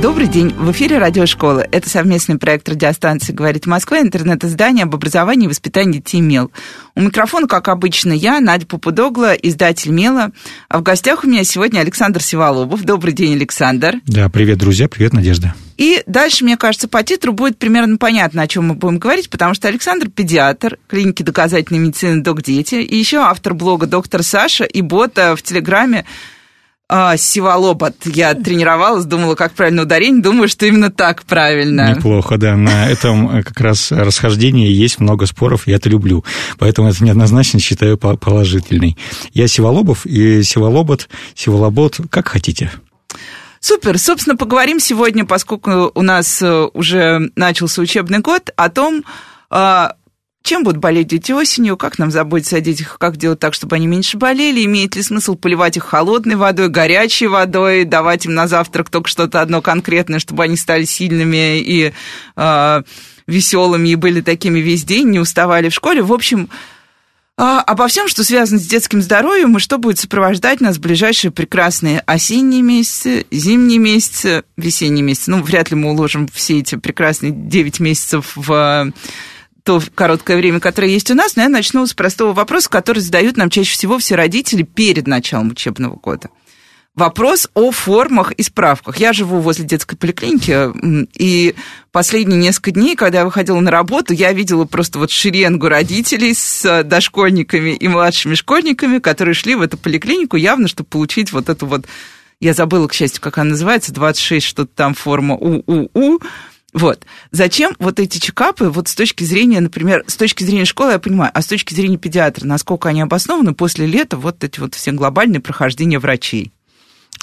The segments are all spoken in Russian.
Добрый день. В эфире Радиошкола. Это совместный проект радиостанции «Говорит Москва», интернет-издание об образовании и воспитании детей «Мел». У микрофона, как обычно, я, Надя Попудогла, издатель «Мела». А в гостях у меня сегодня Александр Сиволобов. Добрый день, Александр. Да, привет, друзья. Привет, Надежда. И дальше, мне кажется, по титру будет примерно понятно, о чем мы будем говорить, потому что Александр педиатр клиники доказательной медицины «Док Дети», и еще автор блога «Доктор Саша» и бота в Телеграме а, Сиволобот. Я тренировалась, думала, как правильно ударение. Думаю, что именно так правильно. Неплохо, да. На этом э, как раз расхождении есть много споров, я это люблю. Поэтому это неоднозначно считаю положительный. Я Сиволобов и Сиволобот, Сиволобот, как хотите. Супер. Собственно, поговорим сегодня, поскольку у нас э, уже начался учебный год, о том, а, чем будут болеть дети осенью? Как нам заботиться о детях? Как делать так, чтобы они меньше болели? Имеет ли смысл поливать их холодной водой, горячей водой, давать им на завтрак только что-то одно конкретное, чтобы они стали сильными и э, веселыми и были такими весь день, не уставали в школе? В общем, а, обо всем, что связано с детским здоровьем и что будет сопровождать нас в ближайшие прекрасные осенние месяцы, зимние месяцы, весенние месяцы. Ну, вряд ли мы уложим все эти прекрасные 9 месяцев в то короткое время, которое есть у нас, но я начну с простого вопроса, который задают нам чаще всего все родители перед началом учебного года. Вопрос о формах и справках. Я живу возле детской поликлиники, и последние несколько дней, когда я выходила на работу, я видела просто вот шеренгу родителей с дошкольниками и младшими школьниками, которые шли в эту поликлинику явно, чтобы получить вот эту вот, я забыла, к счастью, как она называется, 26 что-то там форма УУУ, вот. Зачем вот эти чекапы, вот с точки зрения, например, с точки зрения школы, я понимаю, а с точки зрения педиатра, насколько они обоснованы после лета, вот эти вот все глобальные прохождения врачей?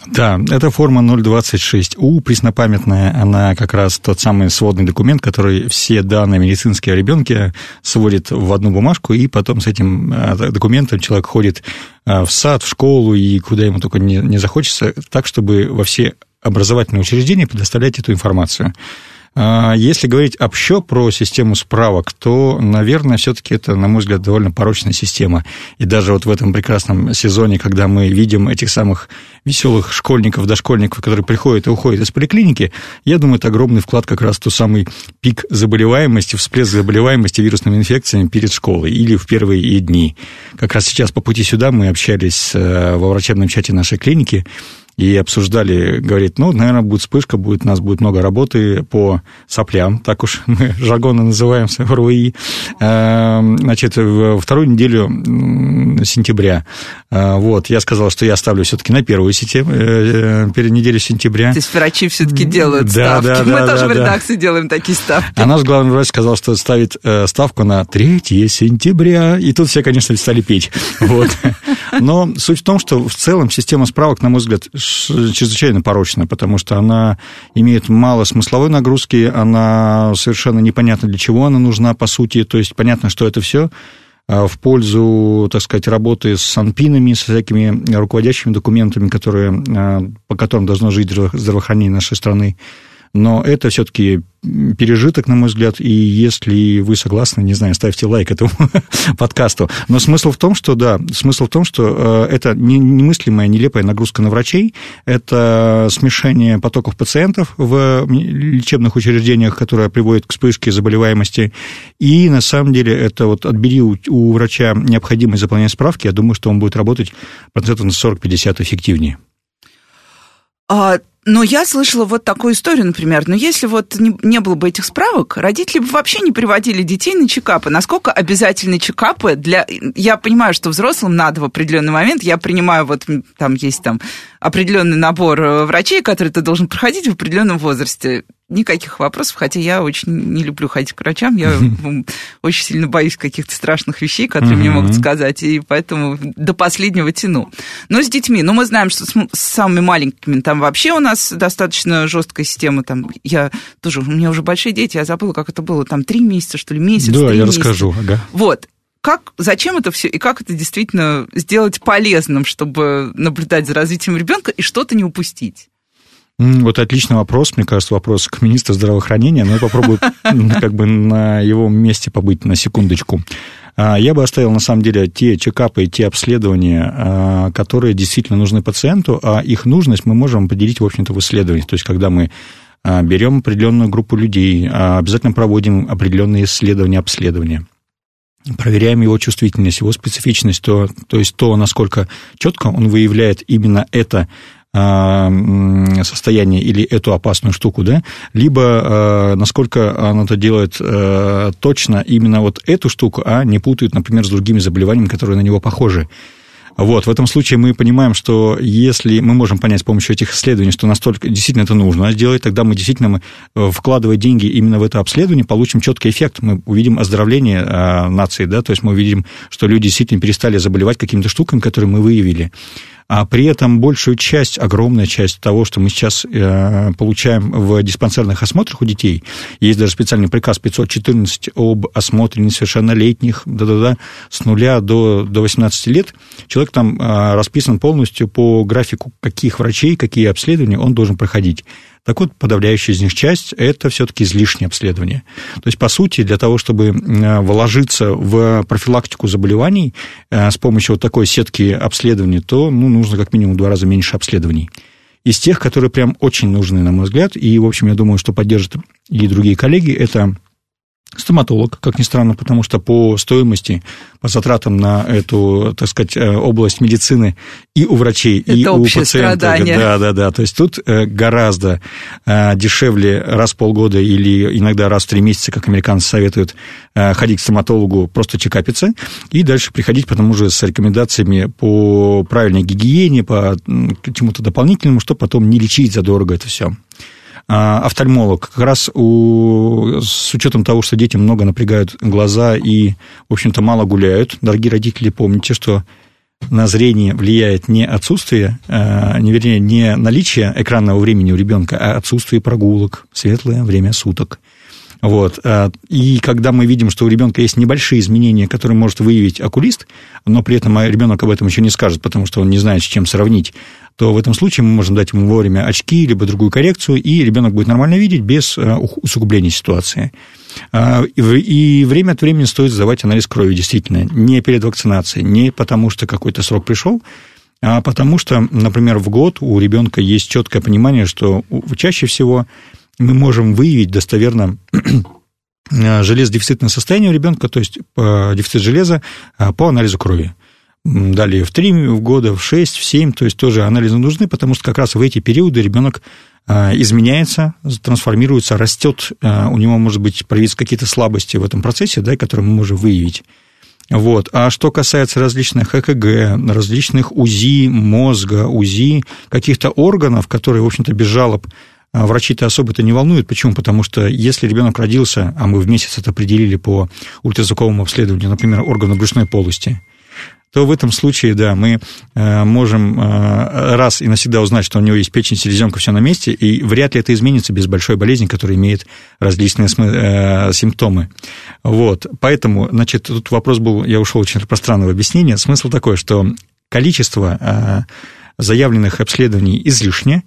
Да, это форма 026У, преснопамятная, она как раз тот самый сводный документ, который все данные медицинские о ребенке сводит в одну бумажку, и потом с этим э, документом человек ходит э, в сад, в школу и куда ему только не, не захочется, так, чтобы во все образовательные учреждения предоставлять эту информацию. А, если говорить общо про систему справок, то, наверное, все-таки это, на мой взгляд, довольно порочная система. И даже вот в этом прекрасном сезоне, когда мы видим этих самых веселых школьников, дошкольников, которые приходят и уходят из поликлиники, я думаю, это огромный вклад как раз в тот самый пик заболеваемости, всплеск заболеваемости вирусными инфекциями перед школой или в первые дни. Как раз сейчас по пути сюда мы общались э, во врачебном чате нашей клиники, и обсуждали, говорит, ну, наверное, будет вспышка, будет, у нас будет много работы по соплям, так уж мы жаргонно называемся в РУИ. Значит, вторую неделю сентября. Э, вот, я сказал, что я оставлю все-таки на первую сентября, э, перед неделю сентября. То есть врачи все-таки делают да, ставки. Да, Мы да, тоже да, в редакции да. делаем такие ставки. А наш главный врач сказал, что ставит э, ставку на 3 сентября. И тут все, конечно, стали петь. Вот. Но суть в том, что в целом система справок, на мой взгляд, чрезвычайно порочная, потому что она имеет мало смысловой нагрузки, она совершенно непонятно для чего она нужна, по сути. То есть понятно, что это все а, в пользу, так сказать, работы с санпинами, с всякими руководящими документами, которые, а, по которым должно жить здравоохранение нашей страны. Но это все-таки пережиток, на мой взгляд, и если вы согласны, не знаю, ставьте лайк этому подкасту. Но смысл в том, что, да, смысл в том, что э, это немыслимая, нелепая нагрузка на врачей, это смешение потоков пациентов в лечебных учреждениях, которое приводит к вспышке заболеваемости, и на самом деле это вот отбери у, у врача необходимость заполнять справки, я думаю, что он будет работать процентов на 40-50 эффективнее. А но я слышала вот такую историю, например. Но если вот не, не было бы этих справок, родители бы вообще не приводили детей на чекапы. Насколько обязательны чекапы для... Я понимаю, что взрослым надо в определенный момент. Я принимаю, вот там есть там определенный набор э, врачей, которые ты должен проходить в определенном возрасте никаких вопросов, хотя я очень не люблю ходить к врачам, я очень сильно боюсь каких-то страшных вещей, которые мне могут сказать, и поэтому до последнего тяну. Но с детьми, ну, мы знаем, что с, самыми маленькими там вообще у нас достаточно жесткая система, там, я тоже, у меня уже большие дети, я забыла, как это было, там, три месяца, что ли, месяц, Да, я расскажу, ага. Вот, как, зачем это все и как это действительно сделать полезным, чтобы наблюдать за развитием ребенка и что-то не упустить? Вот отличный вопрос, мне кажется, вопрос к министру здравоохранения, но я попробую как бы на его месте побыть на секундочку. А, я бы оставил, на самом деле, те чекапы и те обследования, а, которые действительно нужны пациенту, а их нужность мы можем поделить, в общем-то, в исследованиях. То есть, когда мы а, берем определенную группу людей, обязательно проводим определенные исследования, обследования проверяем его чувствительность, его специфичность, то, то есть то, насколько четко он выявляет именно это состояние или эту опасную штуку, да, либо насколько он это делает точно именно вот эту штуку, а не путает, например, с другими заболеваниями, которые на него похожи. Вот, в этом случае мы понимаем, что если мы можем понять с помощью этих исследований, что настолько действительно это нужно сделать, тогда мы действительно, мы, э, вкладывая деньги именно в это обследование, получим четкий эффект. Мы увидим оздоровление э, нации, да, то есть мы увидим, что люди действительно перестали заболевать какими-то штуками, которые мы выявили а при этом большую часть, огромная часть того, что мы сейчас э, получаем в диспансерных осмотрах у детей, есть даже специальный приказ 514 об осмотре несовершеннолетних, да-да-да, с нуля до, до 18 лет, человек там э, расписан полностью по графику, каких врачей, какие обследования он должен проходить. Так вот, подавляющая из них часть – это все-таки излишнее обследование. То есть, по сути, для того, чтобы вложиться в профилактику заболеваний э, с помощью вот такой сетки обследований, то ну, нужно как минимум в два раза меньше обследований. Из тех, которые прям очень нужны, на мой взгляд, и, в общем, я думаю, что поддержат и другие коллеги, это стоматолог, как ни странно, потому что по стоимости, по затратам на эту, так сказать, э, область медицины и у врачей, Это и у пациентов. Да, да, да. То есть тут э, гораздо э, дешевле раз в полгода или иногда раз в три месяца, как американцы советуют, ходить к стоматологу, просто чекапиться, и дальше приходить потому же с рекомендациями по правильной гигиене, по чему-то дополнительному, чтобы потом не лечить задорого это все. А, офтальмолог. Как раз у, с учетом того, что дети много напрягают глаза и, в общем-то, мало гуляют, дорогие родители, помните, что на зрение влияет не отсутствие, а, не, вернее, не наличие экранного времени у ребенка, а отсутствие прогулок, светлое время суток. Вот. А, и когда мы видим, что у ребенка есть небольшие изменения, которые может выявить окулист, но при этом ребенок об этом еще не скажет, потому что он не знает, с чем сравнить, то в этом случае мы можем дать ему вовремя очки, либо другую коррекцию, и ребенок будет нормально видеть без э, усугубления ситуации. А, и время от времени стоит сдавать анализ крови, действительно, не перед вакцинацией, не потому что какой-то срок пришел, а потому что, например, в год у ребенка есть четкое понимание, что чаще всего мы можем выявить достоверно э, железодефицитное состояние у ребенка, то есть э, дефицит железа по анализу крови далее в 3 года, в 6, в 7, то есть тоже анализы нужны, потому что как раз в эти периоды ребенок изменяется, трансформируется, растет, у него, может быть, проявиться какие-то слабости в этом процессе, да, которые мы можем выявить. Вот. А что касается различных ЭКГ, различных УЗИ мозга, УЗИ каких-то органов, которые, в общем-то, без жалоб а, врачи-то особо-то не волнуют. Почему? Потому что если ребенок родился, а мы в месяц это определили по ультразвуковому обследованию, например, органа брюшной полости – то в этом случае, да, мы э, можем э, раз и навсегда узнать, что у него есть печень, селезенка, все на месте, и вряд ли это изменится без большой болезни, которая имеет различные э, симптомы. Вот, поэтому, значит, тут вопрос был, я ушел очень пространного объяснения, смысл такой, что количество заявленных обследований излишне,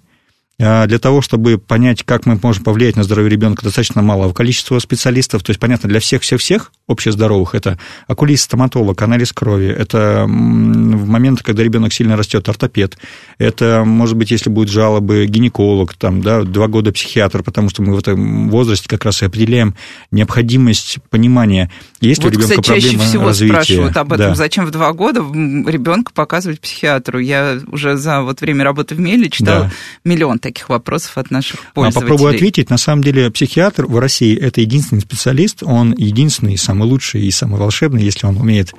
для того, чтобы понять, как мы можем повлиять на здоровье ребенка, достаточно малого количества специалистов. То есть, понятно, для всех-всех-всех общездоровых это окулист, стоматолог, анализ крови, это в момент, когда ребенок сильно растет, ортопед, это, может быть, если будут жалобы, гинеколог, там, да, два года психиатр, потому что мы в этом возрасте как раз и определяем необходимость понимания, есть вот, ли у ребенка кстати, проблемы чаще всего развития. спрашивают об этом, да. зачем в два года ребенка показывать психиатру. Я уже за вот время работы в Меле читала да. миллион таких вопросов от наших пользователей. А попробую ответить. На самом деле психиатр в России – это единственный специалист, он единственный, самый лучший и самый волшебный, если он умеет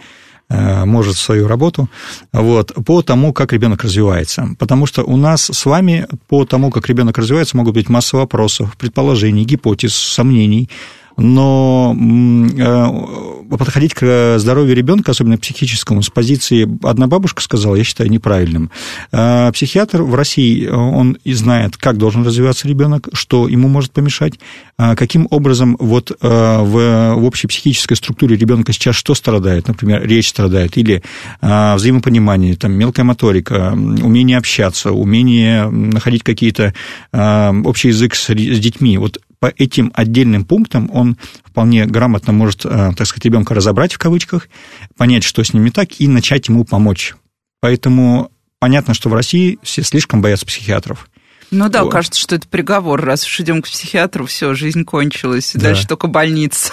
э, может свою работу, вот, по тому, как ребенок развивается. Потому что у нас с вами по тому, как ребенок развивается, могут быть масса вопросов, предположений, гипотез, сомнений, но э, подходить к здоровью ребенка, особенно психическому, с позиции одна бабушка сказала, я считаю неправильным. А, психиатр в России, он и знает, как должен развиваться ребенок, что ему может помешать, а, каким образом вот в, в общей психической структуре ребенка сейчас что страдает, например, речь страдает, или взаимопонимание, там, мелкая моторика, умение общаться, умение находить какие-то общий язык с, с детьми. Вот по этим отдельным пунктам он вполне грамотно может, э, так сказать, ребенка разобрать в кавычках, понять, что с ним не так, и начать ему помочь. Поэтому понятно, что в России все слишком боятся психиатров. Ну да, вот. кажется, что это приговор. Раз уж идем к психиатру, все, жизнь кончилась. Да. Дальше только больница.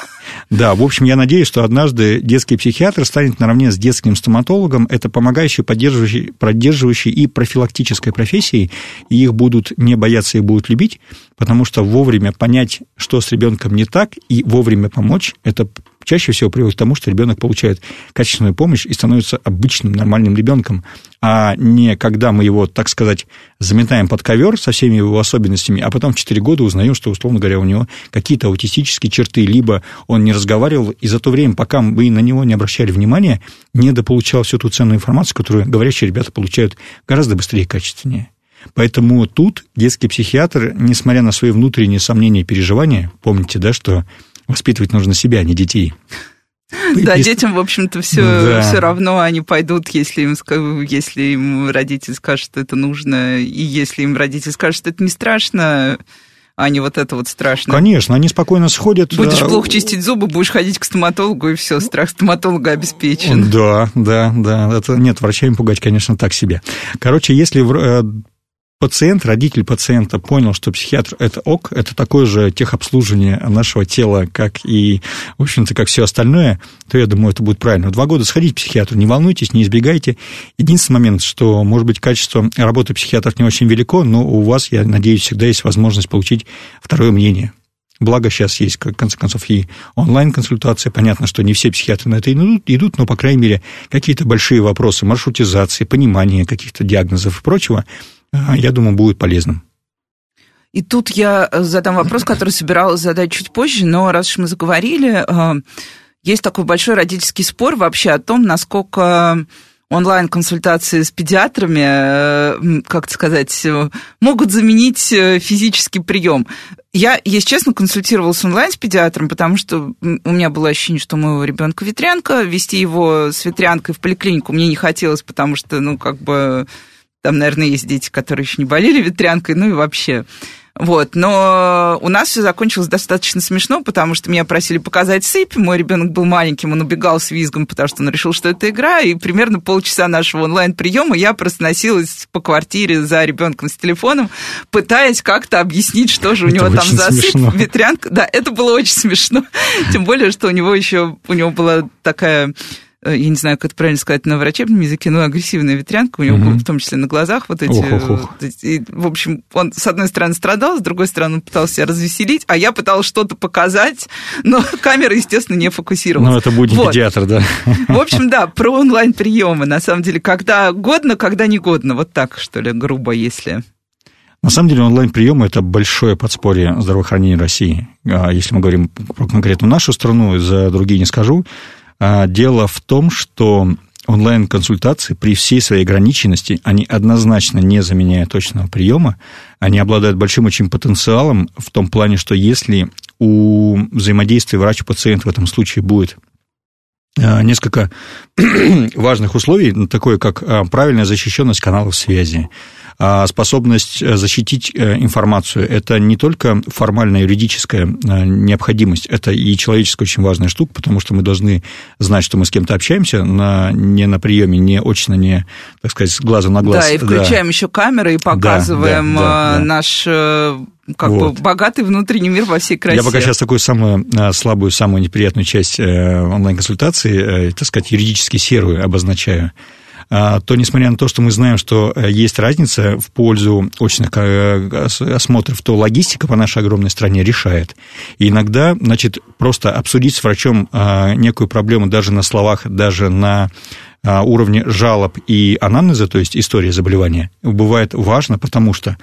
Да, в общем, я надеюсь, что однажды детский психиатр станет наравне с детским стоматологом. Это помогающий, поддерживающий, поддерживающий и профилактической профессией. И их будут не бояться и будут любить, потому что вовремя понять, что с ребенком не так, и вовремя помочь, это чаще всего приводит к тому, что ребенок получает качественную помощь и становится обычным нормальным ребенком, а не когда мы его, так сказать, заметаем под ковер со всеми его особенностями, а потом в 4 года узнаем, что, условно говоря, у него какие-то аутистические черты, либо он не разговаривал, и за то время, пока мы на него не обращали внимания, недополучал всю ту ценную информацию, которую говорящие ребята получают гораздо быстрее и качественнее. Поэтому тут детский психиатр, несмотря на свои внутренние сомнения и переживания, помните, да, что Воспитывать нужно себя, а не детей. Да, и... детям, в общем-то, все, да. все равно они пойдут, если им, если им родитель скажет, что это нужно, и если им родитель скажет, что это не страшно, а не вот это вот страшно. Конечно, они спокойно сходят. Будешь да. плохо чистить зубы, будешь ходить к стоматологу, и все, страх стоматолога обеспечен. Да, да, да. Это, нет, врачами пугать, конечно, так себе. Короче, если э, пациент, родитель пациента понял, что психиатр – это ок, это такое же техобслуживание нашего тела, как и, в общем-то, как все остальное, то я думаю, это будет правильно. Два года сходить к психиатру, не волнуйтесь, не избегайте. Единственный момент, что, может быть, качество работы психиатров не очень велико, но у вас, я надеюсь, всегда есть возможность получить второе мнение. Благо сейчас есть, в конце концов, и онлайн-консультация. Понятно, что не все психиатры на это идут, но, по крайней мере, какие-то большие вопросы маршрутизации, понимания каких-то диагнозов и прочего – я думаю, будет полезным. И тут я задам вопрос, который собиралась задать чуть позже, но раз уж мы заговорили, э, есть такой большой родительский спор вообще о том, насколько онлайн-консультации с педиатрами, э, как сказать, могут заменить э, физический прием. Я, если честно, консультировалась онлайн с педиатром, потому что у меня было ощущение, что у моего ребенка ветрянка, вести его с ветрянкой в поликлинику мне не хотелось, потому что, ну, как бы там, наверное, есть дети, которые еще не болели ветрянкой, ну и вообще. Вот, но у нас все закончилось достаточно смешно, потому что меня просили показать сыпь, мой ребенок был маленьким, он убегал с визгом, потому что он решил, что это игра, и примерно полчаса нашего онлайн-приема я просто носилась по квартире за ребенком с телефоном, пытаясь как-то объяснить, что же у него там за сыпь, ветрянка. Да, это было очень смешно, тем более, что у него еще, у него была такая я не знаю, как это правильно сказать на врачебном языке, но агрессивная ветрянка у него угу. была, в том числе на глазах вот эти. Ох, ох, ох. И, в общем, он с одной стороны страдал, с другой стороны он пытался себя развеселить, а я пыталась что-то показать, но камера, естественно, не фокусировалась. Ну, это будет вот. педиатр, да. В общем, да, про онлайн-приемы, на самом деле, когда годно, когда не годно, вот так, что ли, грубо, если... На самом деле онлайн-приемы – это большое подспорье здравоохранения России. А если мы говорим про конкретно нашу страну, за другие не скажу, дело в том, что онлайн-консультации при всей своей ограниченности, они однозначно не заменяют точного приема, они обладают большим очень потенциалом в том плане, что если у взаимодействия врач-пациент в этом случае будет а, несколько важных условий, ну, такое как а, правильная защищенность каналов связи, а способность э, защитить э, информацию – это не только формальная юридическая э, необходимость, это и человеческая очень важная штука, потому что мы должны знать, что мы с кем-то общаемся на, не на приеме, не очно, не, так сказать, с глаза на глаз. Да, и включаем да. еще камеры и показываем да, да, да, да. наш как вот. бы богатый внутренний мир во всей красе. Я пока сейчас такую самую слабую, самую неприятную часть онлайн-консультации, так сказать, юридически серую обозначаю. А, то несмотря на то, что мы знаем, что э, есть разница в пользу очных э, осмотров, то логистика по нашей огромной стране решает. И иногда, значит, просто обсудить с врачом а, некую проблему даже на словах, даже на а, уровне жалоб и анамнеза, то есть история заболевания, бывает важно, потому что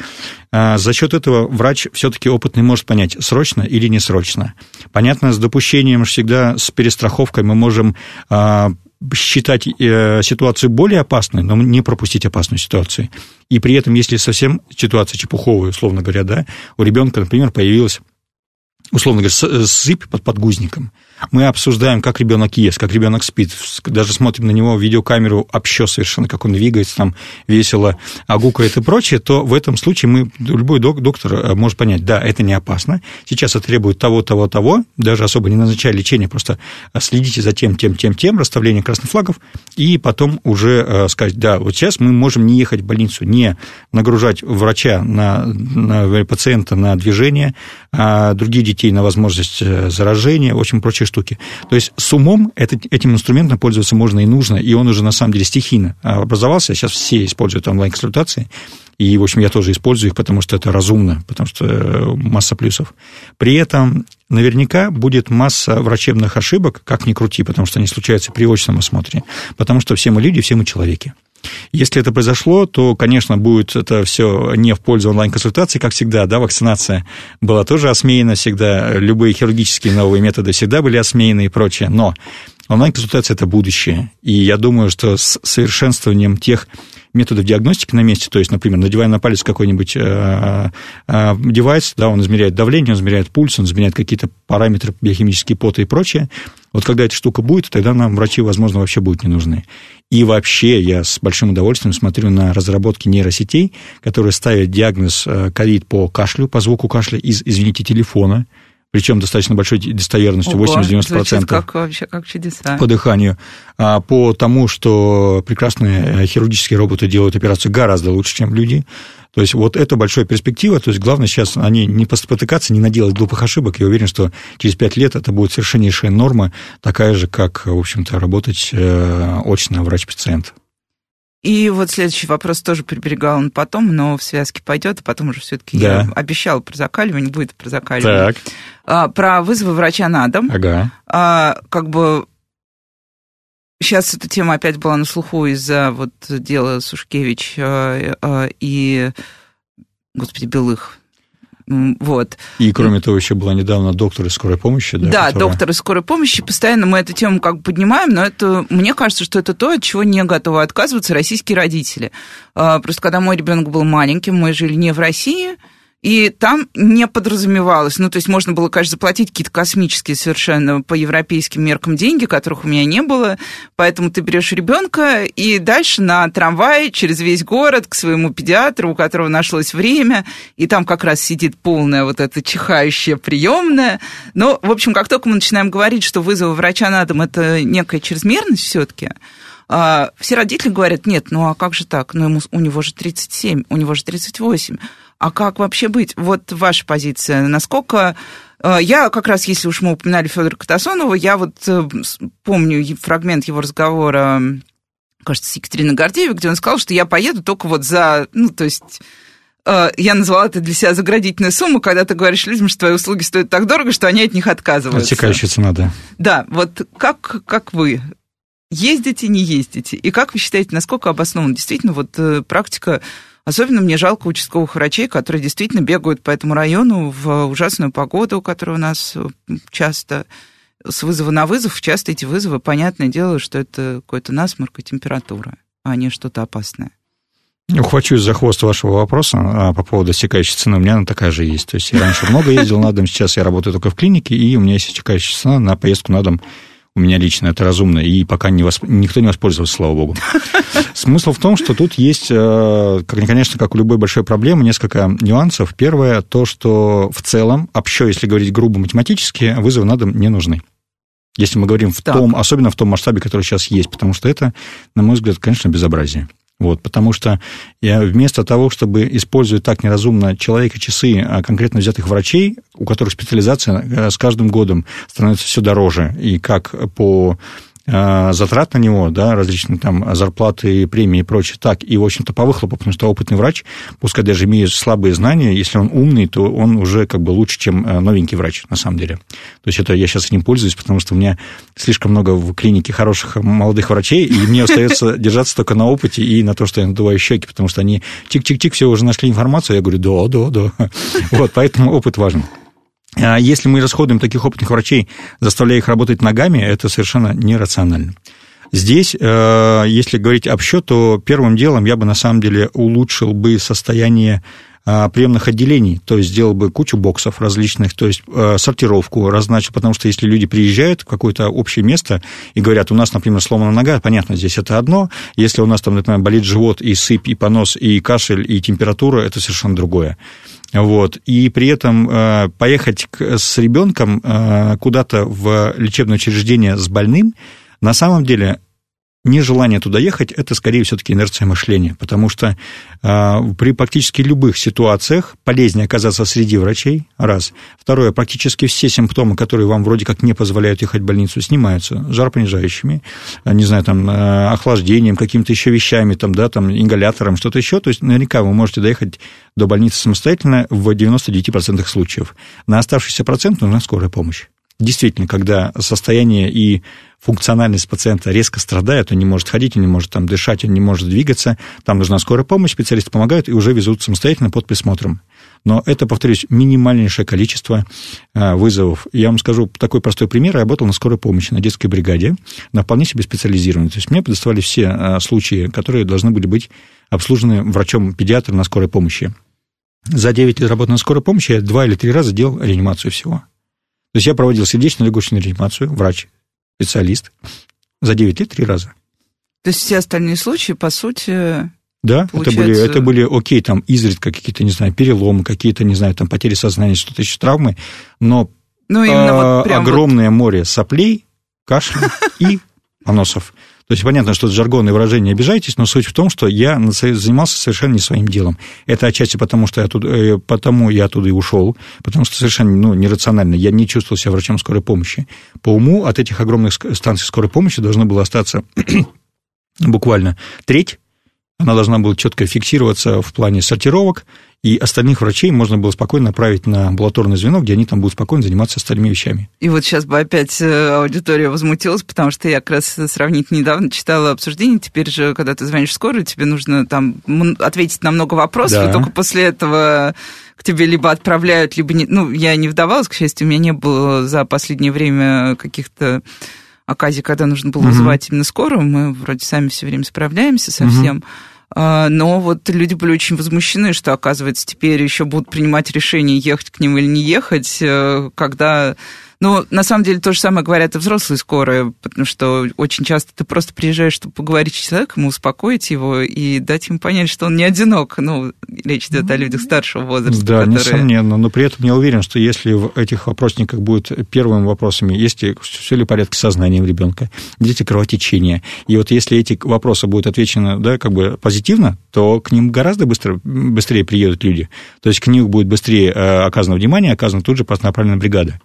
а, за счет этого врач все-таки опытный может понять, срочно или не срочно. Понятно, с допущением всегда, с перестраховкой мы можем а, считать э, ситуацию более опасной, но не пропустить опасную ситуацию. И при этом, если совсем ситуация чепуховая, условно говоря, да, у ребенка, например, появилась условно говоря, сыпь под подгузником – мы обсуждаем, как ребенок ест, как ребенок спит, даже смотрим на него видеокамеру общо совершенно, как он двигается, там весело огукает и прочее, то в этом случае мы, любой доктор э, может понять, да, это не опасно, сейчас это требует того, того, того, даже особо не назначая лечение, просто следите за тем, тем, тем, тем, расставление красных флагов, и потом уже э, сказать, да, вот сейчас мы можем не ехать в больницу, не нагружать врача на, на пациента на движение, а других детей на возможность э, заражения, в общем, прочее штуки. То есть с умом это, этим инструментом пользоваться можно и нужно, и он уже на самом деле стихийно образовался. Сейчас все используют онлайн-консультации, и, в общем, я тоже использую их, потому что это разумно, потому что э, масса плюсов. При этом наверняка будет масса врачебных ошибок, как ни крути, потому что они случаются при очном осмотре, потому что все мы люди, все мы человеки. Если это произошло, то, конечно, будет это все не в пользу онлайн-консультаций, как всегда, да, вакцинация была тоже осмеяна всегда, любые хирургические новые методы всегда были осмеяны и прочее, но онлайн-консультация – это будущее, и я думаю, что с совершенствованием тех методов диагностики на месте, то есть, например, надевая на палец какой-нибудь э, э, девайс, да, он измеряет давление, он измеряет пульс, он измеряет какие-то параметры биохимические пота и прочее. Вот когда эта штука будет, тогда нам врачи, возможно, вообще будут не нужны. И вообще я с большим удовольствием смотрю на разработки нейросетей, которые ставят диагноз э, ковид по кашлю, по звуку кашля из, извините, телефона, причем достаточно большой достоверностью, 80-90%. Как вообще, как чудеса. По дыханию. А по тому, что прекрасные э, хирургические роботы делают операцию гораздо лучше, чем люди. То есть вот это большая перспектива. То есть главное сейчас они не спотыкаться, не наделать глупых ошибок. Я уверен, что через пять лет это будет совершеннейшая норма, такая же, как, в общем-то, работать э, очно врач-пациент. И вот следующий вопрос тоже приберегал он потом, но в связке пойдет, а потом уже все-таки да. я обещал про закаливание, будет про закаливание. Так. А, про вызовы врача на дом. Ага. А, как бы сейчас эта тема опять была на слуху из-за вот дела Сушкевич а, а, и, господи, Белых, вот. И, кроме того, еще была недавно доктор из скорой помощи, да? Да, которая... доктор из скорой помощи. Постоянно мы эту тему как бы поднимаем, но это, мне кажется, что это то, от чего не готовы отказываться российские родители. А, просто когда мой ребенок был маленьким, мы жили не в России, и там не подразумевалось, ну, то есть можно было, конечно, заплатить какие-то космические совершенно по европейским меркам деньги, которых у меня не было, поэтому ты берешь ребенка и дальше на трамвае через весь город к своему педиатру, у которого нашлось время, и там как раз сидит полная вот эта чихающая приемная. Но, в общем, как только мы начинаем говорить, что вызовы врача на дом – это некая чрезмерность все-таки, а, все родители говорят, нет, ну а как же так? Ну, ему, у него же 37, у него же 38. А как вообще быть? Вот ваша позиция. Насколько... Э, я как раз, если уж мы упоминали Федора Катасонова, я вот э, помню фрагмент его разговора, кажется, с Екатериной Гордеевой, где он сказал, что я поеду только вот за... Ну, то есть э, я назвала это для себя заградительную сумму, когда ты говоришь людям, что твои услуги стоят так дорого, что они от них отказываются. Отсекающая цена, да. Да, вот как, как вы ездите, не ездите? И как вы считаете, насколько обоснована действительно вот практика Особенно мне жалко участковых врачей, которые действительно бегают по этому району в ужасную погоду, которая у нас э, часто с вызова на вызов. Часто эти вызовы, понятное дело, что это какой-то насморк и температура, а не что-то опасное. Ухвачусь за хвост вашего вопроса а, по поводу стекающей цены. У меня она такая же есть. То есть я раньше много ездил на дом, сейчас я работаю только в клинике, и у меня есть стекающая цена на поездку на дом у меня лично это разумно, и пока не восп... никто не воспользовался, слава богу. Смысл в том, что тут есть, э, конечно, как у любой большой проблемы, несколько нюансов. Первое, то, что в целом, общо, если говорить грубо математически, вызовы на дом не нужны. Если мы говорим в так. том, особенно в том масштабе, который сейчас есть, потому что это, на мой взгляд, конечно, безобразие. Вот, потому что я вместо того, чтобы использовать так неразумно человека часы а конкретно взятых врачей, у которых специализация э, с каждым годом становится все дороже, и как по затрат на него, да, различные там зарплаты, премии и прочее, так и, в общем-то, по выхлопу, потому что опытный врач, пускай даже имея слабые знания, если он умный, то он уже как бы лучше, чем новенький врач, на самом деле. То есть это я сейчас этим пользуюсь, потому что у меня слишком много в клинике хороших молодых врачей, и мне остается держаться только на опыте и на то, что я надуваю щеки, потому что они чик-чик-чик, все уже нашли информацию, я говорю, да, да, да. Вот, поэтому опыт важен. А если мы расходуем таких опытных врачей, заставляя их работать ногами, это совершенно нерационально. Здесь, э, если говорить об счет, то первым делом я бы на самом деле улучшил бы состояние а, приемных отделений, то есть сделал бы кучу боксов различных, то есть э, сортировку разначил, потому что если люди приезжают в какое-то общее место и говорят, у нас, например, сломана нога, понятно, здесь это одно, если у нас там, например, болит живот и сыпь, и понос, и кашель, и температура, это совершенно другое. Вот. И при этом э, поехать с ребенком э, куда-то в лечебное учреждение с больным, на самом деле нежелание туда ехать – это скорее все-таки инерция мышления, потому что э, при практически любых ситуациях полезнее оказаться среди врачей, раз. Второе, практически все симптомы, которые вам вроде как не позволяют ехать в больницу, снимаются жаропонижающими, не знаю, там, э, охлаждением, какими-то еще вещами, там, да, там, ингалятором, что-то еще. То есть наверняка вы можете доехать до больницы самостоятельно в 99% случаев. На оставшийся процент нужна скорая помощь. Действительно, когда состояние и функциональность пациента резко страдает, он не может ходить, он не может там дышать, он не может двигаться, там нужна скорая помощь, специалисты помогают и уже везут самостоятельно под присмотром. Но это, повторюсь, минимальнейшее количество а, вызовов. Я вам скажу такой простой пример. Я работал на скорой помощи, на детской бригаде, на вполне себе специализированной. То есть мне предоставили все а, случаи, которые должны были быть обслужены врачом-педиатром на скорой помощи. За 9 лет работы на скорой помощи я два или три раза делал реанимацию всего. То есть я проводил сердечно-легочную реанимацию, врач, специалист, за 9 лет три раза. То есть все остальные случаи, по сути, да, это были, это были, окей, там изредка какие-то, не знаю, переломы, какие-то, не знаю, там потери сознания, что-то еще травмы, но ну, именно а, вот огромное вот... море соплей, кашля и поносов. То есть понятно, что это жаргонное выражение, обижайтесь, но суть в том, что я занимался совершенно не своим делом. Это отчасти потому, что я тут, э, потому я оттуда и ушел, потому что совершенно ну, нерационально. Я не чувствовал себя врачом скорой помощи. По уму от этих огромных станций скорой помощи должно было остаться буквально треть, она должна была четко фиксироваться в плане сортировок, и остальных врачей можно было спокойно направить на амбулаторное звено, где они там будут спокойно заниматься остальными вещами. И вот сейчас бы опять э, аудитория возмутилась, потому что я как раз сравнительно недавно читала обсуждение, теперь же, когда ты звонишь в скорую, тебе нужно там ответить на много вопросов, да. и только после этого к тебе либо отправляют, либо не... Ну, я не вдавалась, к счастью, у меня не было за последнее время каких-то оказий, когда нужно было угу. вызывать именно скорую, мы вроде сами все время справляемся со всем. Угу. А, но вот люди были очень возмущены, что, оказывается, теперь еще будут принимать решение, ехать к ним или не ехать, э, когда ну, на самом деле, то же самое говорят и взрослые скорые, потому что очень часто ты просто приезжаешь, чтобы поговорить с человеком, успокоить его и дать ему понять, что он не одинок. Ну, речь идет о людях старшего возраста. Да, которые... несомненно. Но при этом я уверен, что если в этих вопросниках будет первыми вопросами, есть ли все ли в порядке с сознанием ребенка, дети кровотечения. И вот если эти вопросы будут отвечены да, как бы позитивно, то к ним гораздо быстро, быстрее приедут люди. То есть к ним будет быстрее э, оказано внимание, оказана тут же направленная бригада.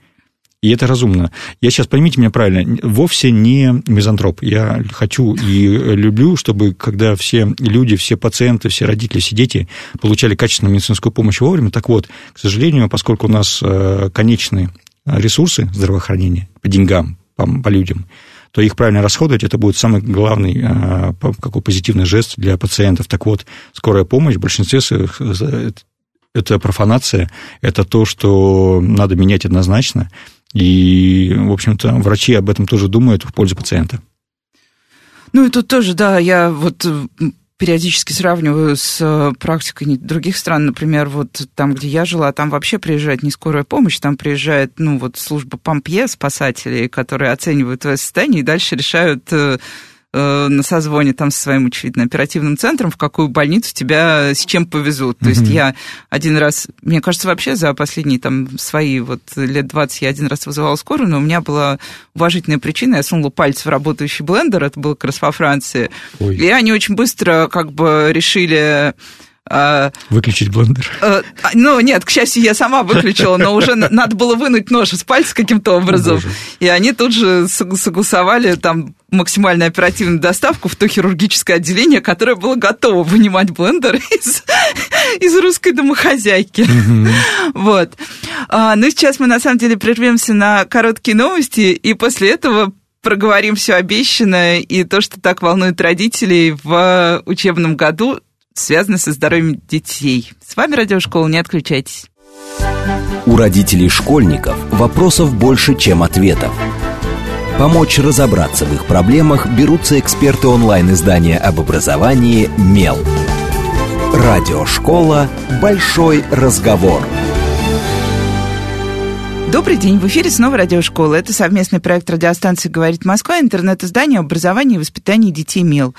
И это разумно. Я сейчас, поймите меня правильно, вовсе не мизантроп. Я хочу и люблю, чтобы когда все люди, все пациенты, все родители, все дети получали качественную медицинскую помощь вовремя. Так вот, к сожалению, поскольку у нас э, конечные ресурсы здравоохранения по деньгам, по, по людям, то их правильно расходовать, это будет самый главный э, какой позитивный жест для пациентов. Так вот, скорая помощь в большинстве своих э, это профанация, это то, что надо менять однозначно. И, в общем-то, врачи об этом тоже думают в пользу пациента. Ну и тут тоже, да, я вот периодически сравниваю с э, практикой других стран. Например, вот там, где я жила, там вообще приезжает не скорая помощь, там приезжает, ну, вот служба помпье, спасателей, которые оценивают твое состояние и дальше решают э, на созвоне там со своим, очевидно, оперативным центром, в какую больницу тебя с чем повезут. То есть я один раз, мне кажется, вообще за последние там свои вот лет 20 я один раз вызывала скорую, но у меня была уважительная причина, я сунула пальцы в работающий блендер, это было как раз во Франции, Ой. и они очень быстро как бы решили Выключить блендер? А, ну, нет, к счастью, я сама выключила, но уже надо было вынуть нож из пальца каким-то образом. И они тут же согласовали там максимально оперативную доставку в то хирургическое отделение, которое было готово вынимать блендер из, из русской домохозяйки. Вот. А, ну, сейчас мы, на самом деле, прервемся на короткие новости, и после этого проговорим все обещанное и то, что так волнует родителей в учебном году связаны со здоровьем детей. С вами Радиошкола, не отключайтесь. У родителей школьников вопросов больше, чем ответов. Помочь разобраться в их проблемах берутся эксперты онлайн-издания об образовании «Мел». Радиошкола «Большой разговор». Добрый день, в эфире снова радиошкола. Это совместный проект радиостанции «Говорит Москва», интернет-издание об образовании и воспитании детей «Мел».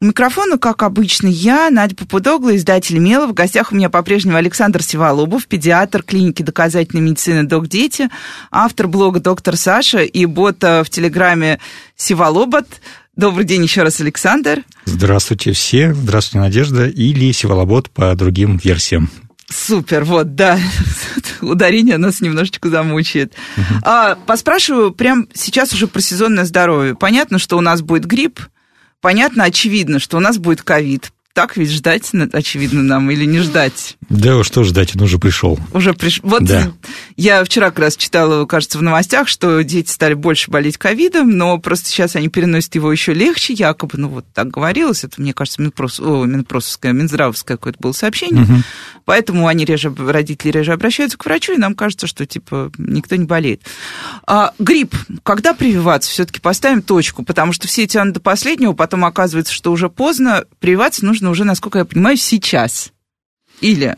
У микрофона, как обычно, я, Надя Попудогла, издатель Мела. В гостях у меня по-прежнему Александр Сиволобов, педиатр клиники доказательной медицины «Док Дети», автор блога «Доктор Саша» и бота в Телеграме «Сиволобот». Добрый день еще раз, Александр. Здравствуйте все. Здравствуйте, Надежда. Или Сиволобот по другим версиям. Супер, вот, да. Ударение нас немножечко замучает. Угу. А, поспрашиваю прямо сейчас уже про сезонное здоровье. Понятно, что у нас будет грипп, понятно, очевидно, что у нас будет ковид так ведь ждать, очевидно, нам или не ждать? Да уж что ждать, он уже пришел. Уже пришел. Вот да. я вчера как раз читала, кажется, в новостях, что дети стали больше болеть ковидом, но просто сейчас они переносят его еще легче, якобы, ну вот так говорилось, это, мне кажется, Минпрос, о, Минпросовское, Минздравовское какое-то было сообщение, угу. поэтому они реже, родители реже обращаются к врачу, и нам кажется, что, типа, никто не болеет. А, грипп, когда прививаться? Все-таки поставим точку, потому что все тянут до последнего, потом оказывается, что уже поздно, прививаться нужно уже, насколько я понимаю, сейчас. Или...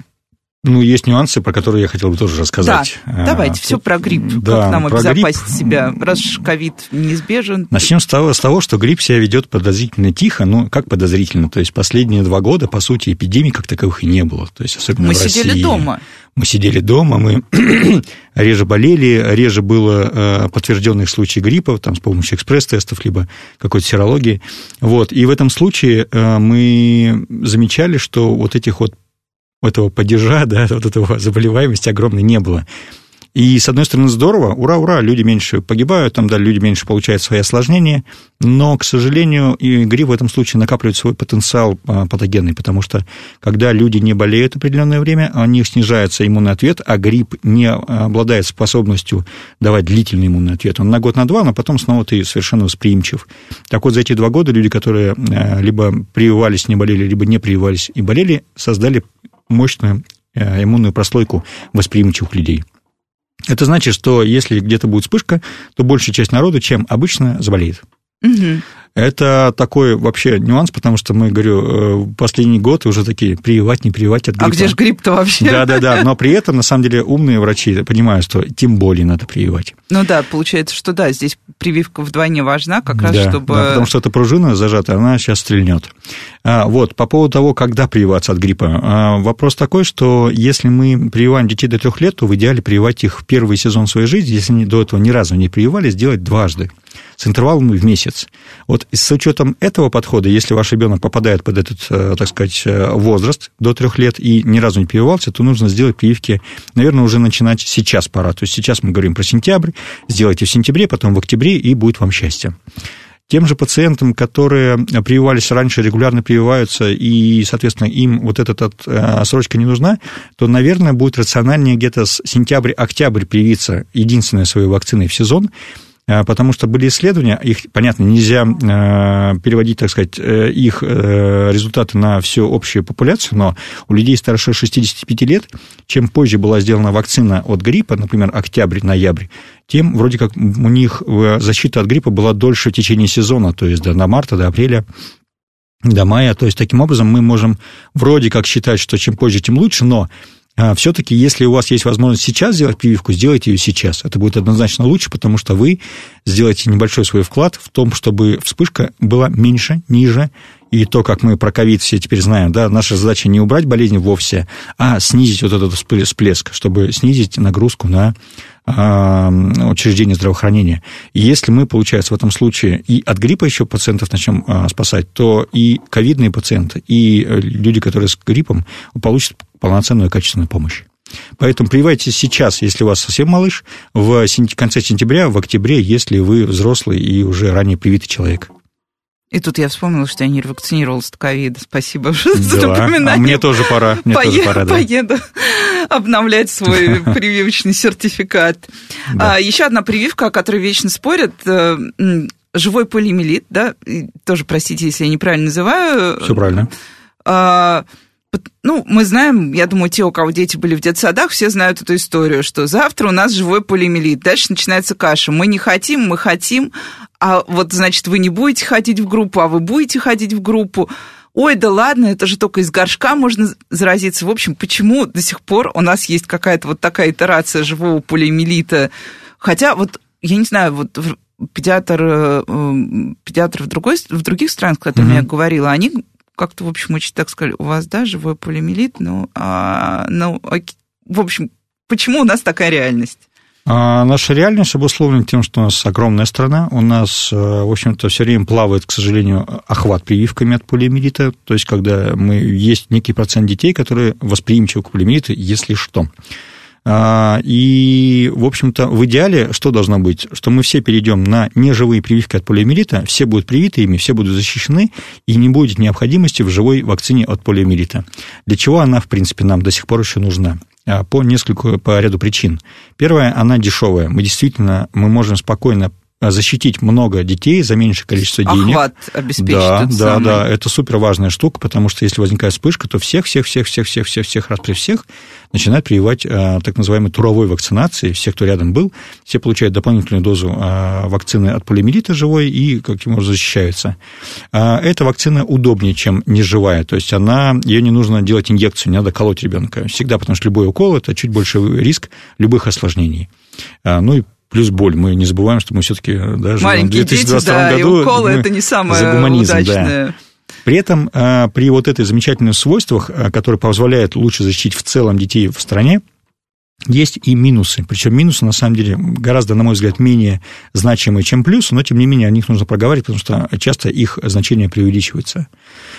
Ну, есть нюансы, про которые я хотел бы тоже рассказать. Да, давайте, а, все про грипп. Да, как нам обезопасить грипп. себя, раз ковид неизбежен. Начнем с того, с того, что грипп себя ведет подозрительно тихо. Ну, как подозрительно? То есть последние два года, по сути, эпидемии как таковых и не было. То есть, особенно мы в сидели России. дома. Мы сидели дома, мы реже болели, реже было э, подтвержденных случаев гриппа, там, с помощью экспресс-тестов, либо какой-то серологии. Вот. И в этом случае э, мы замечали, что вот этих вот этого падежа, да, вот этого заболеваемости огромной не было. И, с одной стороны, здорово, ура, ура, люди меньше погибают, там, да, люди меньше получают свои осложнения, но, к сожалению, и грипп в этом случае накапливает свой потенциал а, патогенный, потому что, когда люди не болеют определенное время, у них снижается иммунный ответ, а грипп не обладает способностью давать длительный иммунный ответ. Он на год, на два, но потом снова ты совершенно восприимчив. Так вот, за эти два года люди, которые а, либо прививались, не болели, либо не прививались и болели, создали мощную э, иммунную прослойку восприимчивых людей. Это значит, что если где-то будет вспышка, то большая часть народа, чем обычно, заболеет. Угу. Это такой вообще нюанс, потому что мы, говорю, э, последний год уже такие прививать, не прививать от гриппа. А где же грипп-то вообще? Да-да-да, но при этом, на самом деле, умные врачи понимают, что тем более надо прививать. Ну да, получается, что да, здесь прививка вдвойне важна, как раз да, чтобы... Да, потому что эта пружина зажата, она сейчас стрельнет. А, вот, по поводу того, когда прививаться от гриппа. А, вопрос такой, что если мы прививаем детей до трех лет, то в идеале прививать их в первый сезон своей жизни, если они до этого ни разу не прививали, сделать дважды с интервалом в месяц. Вот с учетом этого подхода, если ваш ребенок попадает под этот, э, так сказать, э, возраст до трех лет и ни разу не прививался, то нужно сделать прививки, наверное, уже начинать сейчас пора. То есть сейчас мы говорим про сентябрь, сделайте в сентябре, потом в октябре, и будет вам счастье. Тем же пациентам, которые прививались раньше, регулярно прививаются, и, соответственно, им вот эта э, срочка не нужна, то, наверное, будет рациональнее где-то с сентябрь-октябрь привиться единственной своей вакциной в сезон, потому что были исследования, их, понятно, нельзя а, переводить, так сказать, э, их э, результаты на всю общую популяцию, но у людей старше 65 лет, чем позже была сделана вакцина от гриппа, например, октябрь-ноябрь, тем вроде как у них э, защита от гриппа была дольше в течение сезона, то есть до марта, до апреля, до мая. То есть, таким образом, мы можем вроде как считать, что чем позже, тем лучше, но все-таки, если у вас есть возможность сейчас сделать прививку, сделайте ее сейчас. Это будет однозначно лучше, потому что вы сделаете небольшой свой вклад в том, чтобы вспышка была меньше, ниже, и то, как мы про ковид все теперь знаем, да, наша задача не убрать болезнь вовсе, а снизить вот этот всплеск, чтобы снизить нагрузку на учреждения здравоохранения. И если мы, получается, в этом случае и от гриппа еще пациентов начнем спасать, то и ковидные пациенты, и люди, которые с гриппом, получат полноценную качественную помощь. Поэтому прививайтесь сейчас, если у вас совсем малыш, в конце сентября, в октябре, если вы взрослый и уже ранее привитый человек. И тут я вспомнила, что я не вакцинировалась от ковида. Спасибо да. за напоминание. А мне тоже пора. Мне Пое- тоже пора да. Поеду обновлять свой прививочный сертификат. Да. А, еще одна прививка, о которой вечно спорят, э, живой полиомиелит, да, тоже, простите, если я неправильно называю. Все правильно. А, ну, мы знаем, я думаю, те, у кого дети были в детсадах, все знают эту историю, что завтра у нас живой полиомиелит, дальше начинается каша. Мы не хотим, мы хотим, а вот, значит, вы не будете ходить в группу, а вы будете ходить в группу. Ой, да ладно, это же только из горшка можно заразиться. В общем, почему до сих пор у нас есть какая-то вот такая итерация живого полиомиелита? Хотя вот, я не знаю, вот педиатр, э, педиатр в, другой, в других странах, с которыми mm-hmm. я говорила, они как-то, в общем, очень так сказали, у вас, да, живой полиомиелит, ну, а, ну, в общем, почему у нас такая реальность? А наша реальность обусловлена тем, что у нас огромная страна, у нас, э, в общем-то, все время плавает, к сожалению, охват прививками от полиомиелита, то есть когда мы, есть некий процент детей, которые восприимчивы к полиомиелиту, если что. А, и, в общем-то, в идеале что должно быть? Что мы все перейдем на неживые прививки от полиомиелита, все будут привиты ими, все будут защищены, и не будет необходимости в живой вакцине от полиомиелита. Для чего она, в принципе, нам до сих пор еще нужна? А, по нескольку, по ряду причин. Первое, она дешевая. Мы действительно, мы можем спокойно защитить много детей за меньшее количество денег. Охват обеспечить. Да, да, самый. да, это супер важная штука, потому что если возникает вспышка, то всех, всех, всех, всех, всех, всех, всех раз при всех начинают прививать а, так называемой туровой вакцинацией. Все, кто рядом был, все получают дополнительную дозу а, вакцины от полиомиелита живой и каким образом защищаются. А, эта вакцина удобнее, чем неживая, то есть она, ее не нужно делать инъекцию, не надо колоть ребенка. Всегда, потому что любой укол – это чуть больше риск любых осложнений. А, ну и плюс боль. Мы не забываем, что мы все-таки да, живем в 2022 дети, да, году. И уколы это не самое за гуманизм, удачное. Да. При этом а, при вот этой замечательных свойствах, а, которые позволяют лучше защитить в целом детей в стране, есть и минусы. Причем минусы, на самом деле, гораздо, на мой взгляд, менее значимые, чем плюсы, но, тем не менее, о них нужно проговаривать, потому что часто их значение преувеличивается.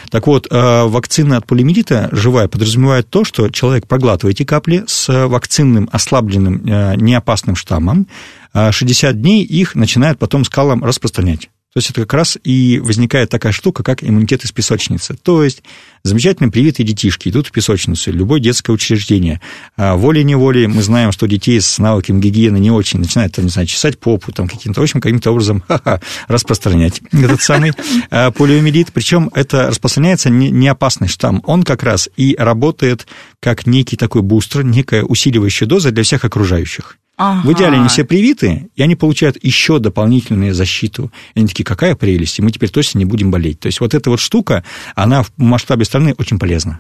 Так вот, э, вакцина от полиомиелита живая подразумевает то, что человек проглатывает эти капли с вакцинным ослабленным э, неопасным штаммом, 60 а дней их начинает потом скалом распространять. То есть это как раз и возникает такая штука, как иммунитет из песочницы. То есть замечательно привитые детишки идут в песочницу, любое детское учреждение. А волей-неволей мы знаем, что детей с навыками гигиены не очень начинают, там, не знаю, чесать попу, там, каким-то, в общем, каким-то образом распространять этот самый а, полиомиелит. Причем это распространяется не опасный штамм. Он как раз и работает как некий такой бустер, некая усиливающая доза для всех окружающих. Ага. В идеале они все привиты, и они получают еще дополнительную защиту. И они такие, какая прелесть, и мы теперь точно не будем болеть. То есть вот эта вот штука, она в масштабе страны очень полезна.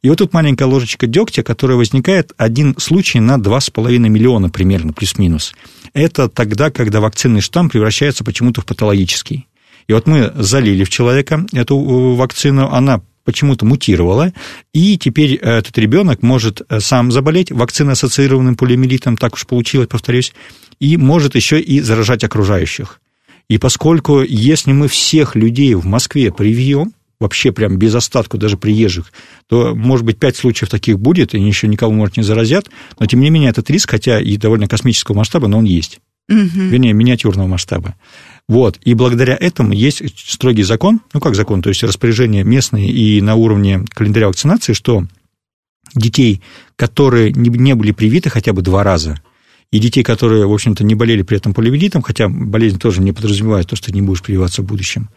И вот тут маленькая ложечка дегтя, которая возникает один случай на 2,5 миллиона примерно, плюс-минус. Это тогда, когда вакцинный штамм превращается почему-то в патологический. И вот мы залили в человека эту э, вакцину, она почему-то мутировала, и теперь этот ребенок может э, сам заболеть вакцинно-ассоциированным полиомиелитом, так уж получилось, повторюсь, и может еще и заражать окружающих. И поскольку если мы всех людей в Москве привьем, вообще прям без остатка, даже приезжих, то, может быть, пять случаев таких будет, и еще никого, может, не заразят, но, тем не менее, этот риск, хотя и довольно космического масштаба, но он есть. Угу. Вернее, миниатюрного масштаба. Вот. И благодаря этому есть строгий закон, ну как закон, то есть распоряжение местные и на уровне календаря вакцинации, что детей, которые не были привиты хотя бы два раза, и детей, которые, в общем-то, не болели при этом полиомиелитом, хотя болезнь тоже не подразумевает то, что ты не будешь прививаться в будущем,